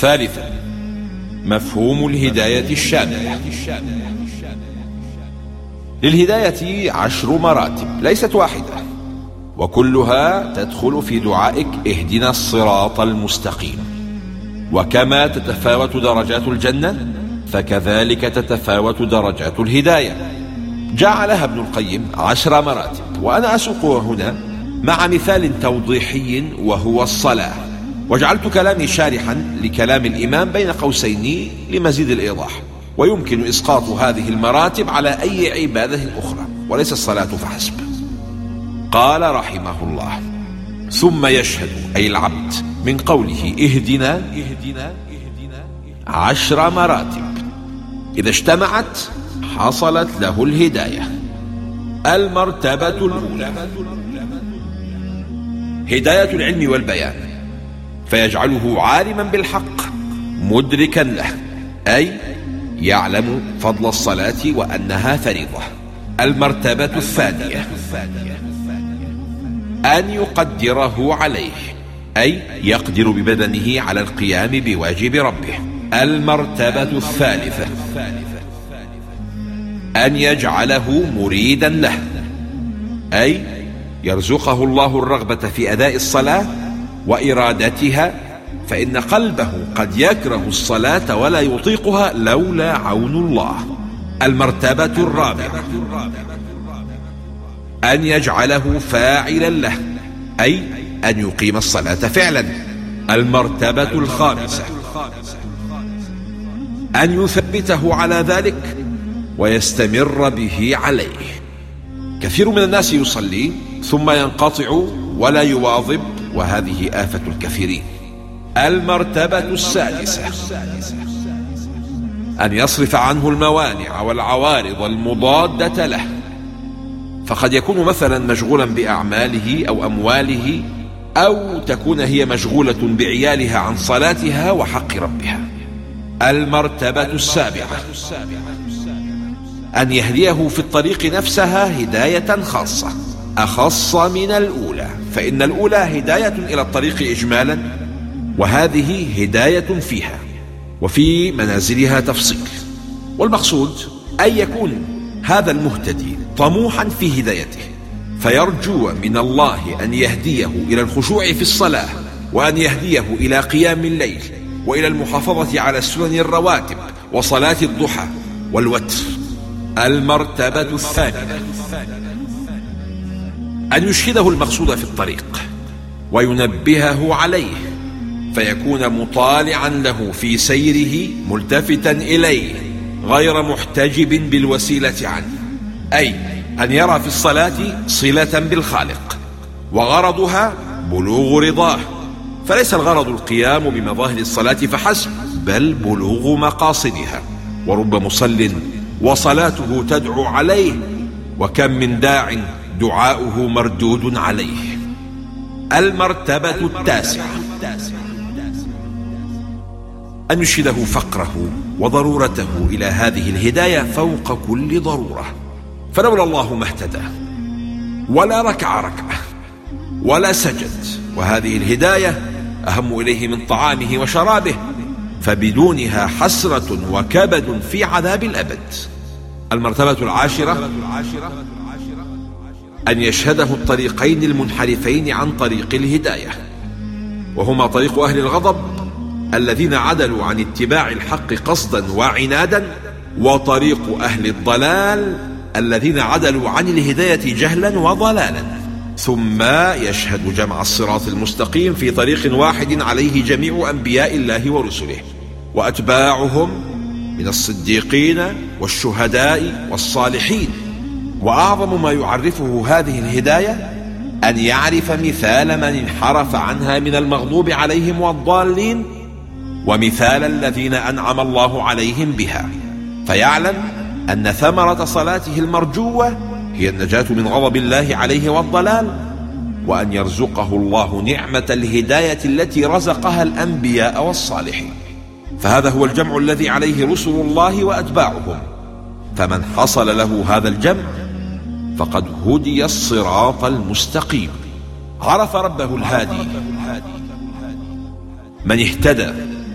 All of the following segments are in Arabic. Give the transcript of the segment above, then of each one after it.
ثالثا مفهوم الهداية الشاملة. للهداية عشر مراتب ليست واحدة. وكلها تدخل في دعائك اهدنا الصراط المستقيم. وكما تتفاوت درجات الجنة فكذلك تتفاوت درجات الهداية. جعلها ابن القيم عشر مراتب وأنا أسوقها هنا مع مثال توضيحي وهو الصلاة. وجعلت كلامي شارحا لكلام الإمام بين قوسين لمزيد الإيضاح ويمكن إسقاط هذه المراتب على أي عبادة أخرى وليس الصلاة فحسب. قال رحمه الله ثم يشهد أي العبد من قوله اهدنا عشر مراتب. إذا اجتمعت حصلت له الهداية. المرتبة الأولى. هداية العلم والبيان. فيجعله عالما بالحق مدركا له أي يعلم فضل الصلاة وأنها فريضة. المرتبة الثانية. أن يقدره عليه أي يقدر ببدنه على القيام بواجب ربه. المرتبة الثالثة. أن يجعله مريدا له أي يرزقه الله الرغبة في أداء الصلاة وإرادتها فإن قلبه قد يكره الصلاة ولا يطيقها لولا عون الله. المرتبة الرابعة أن يجعله فاعلا له أي أن يقيم الصلاة فعلا. المرتبة الخامسة أن يثبته على ذلك ويستمر به عليه. كثير من الناس يصلي ثم ينقطع ولا يواظب وهذه آفة الكثيرين المرتبة السادسة. أن يصرف عنه الموانع والعوارض المضادة له. فقد يكون مثلا مشغولا بأعماله أو أمواله أو تكون هي مشغولة بعيالها عن صلاتها وحق ربها. المرتبة السابعة. أن يهديه في الطريق نفسها هداية خاصة. أخص من الأولى فإن الأولى هداية إلى الطريق إجمالا وهذه هداية فيها وفي منازلها تفصيل. والمقصود أن يكون هذا المهتدي طموحا في هدايته فيرجو من الله أن يهديه إلى الخشوع في الصلاة وأن يهديه إلى قيام الليل وإلى المحافظة على السنن الرواتب وصلاة الضحى والوتر. المرتبة الثانية. أن يشهده المقصود في الطريق وينبهه عليه فيكون مطالعا له في سيره ملتفتا إليه غير محتجب بالوسيلة عنه أي أن يرى في الصلاة صلة بالخالق وغرضها بلوغ رضاه فليس الغرض القيام بمظاهر الصلاة فحسب بل بلوغ مقاصدها ورب مصل وصلاته تدعو عليه وكم من داع دعاؤه مردود عليه. المرتبة التاسعة. أن يشهده فقره وضرورته إلى هذه الهداية فوق كل ضرورة. فلولا الله ما اهتدى. ولا ركع ركعة. ولا سجد. وهذه الهداية أهم إليه من طعامه وشرابه. فبدونها حسرة وكبد في عذاب الأبد. المرتبة العاشرة. أن يشهده الطريقين المنحرفين عن طريق الهداية. وهما طريق أهل الغضب الذين عدلوا عن اتباع الحق قصدا وعنادا وطريق أهل الضلال الذين عدلوا عن الهداية جهلا وضلالا. ثم يشهد جمع الصراط المستقيم في طريق واحد عليه جميع أنبياء الله ورسله. وأتباعهم من الصديقين والشهداء والصالحين. وأعظم ما يعرفه هذه الهداية أن يعرف مثال من انحرف عنها من المغضوب عليهم والضالين ومثال الذين أنعم الله عليهم بها. فيعلم أن ثمرة صلاته المرجوة هي النجاة من غضب الله عليه والضلال وأن يرزقه الله نعمة الهداية التي رزقها الأنبياء والصالحين. فهذا هو الجمع الذي عليه رسل الله وأتباعهم. فمن حصل له هذا الجمع فقد هدي الصراط المستقيم. عرف ربه الهادي. من اهتدى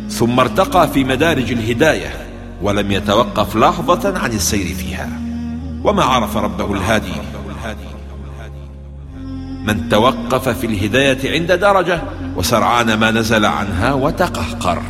ثم ارتقى في مدارج الهداية ولم يتوقف لحظة عن السير فيها. وما عرف ربه الهادي. من توقف في الهداية عند درجة وسرعان ما نزل عنها وتقهقر.